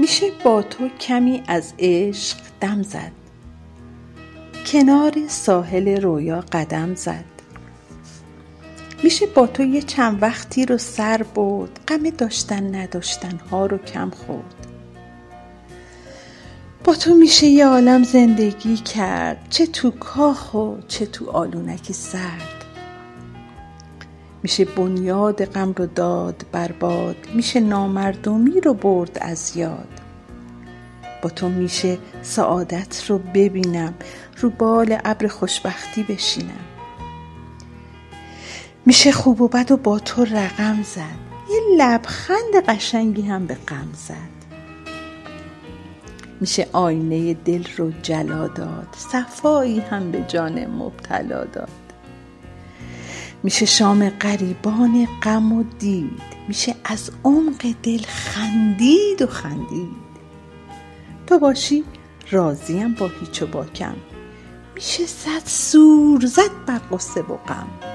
میشه با تو کمی از عشق دم زد. کنار ساحل رویا قدم زد. میشه با تو یه چند وقتی رو سر برد غم داشتن نداشتن ها رو کم خورد. با تو میشه یه عالم زندگی کرد چه تو کاخ و چه تو آلونکی سرد. میشه بنیاد غم رو داد بر باد میشه نامردمی رو برد از یاد. با تو میشه سعادت رو ببینم رو بال ابر خوشبختی بشینم. میشه خوب و بد و با تو رقم زد یه لبخند قشنگی هم به غم زد. میشه آینه دل رو جلا داد صفایی هم به جان مبتلا داد. میشه شام غریبان غم و دید. میشه از عمق دل خندید و خندید. تو باشی راضیم با هیچ و با کم. میشه صد سور زد بر غصه و غم.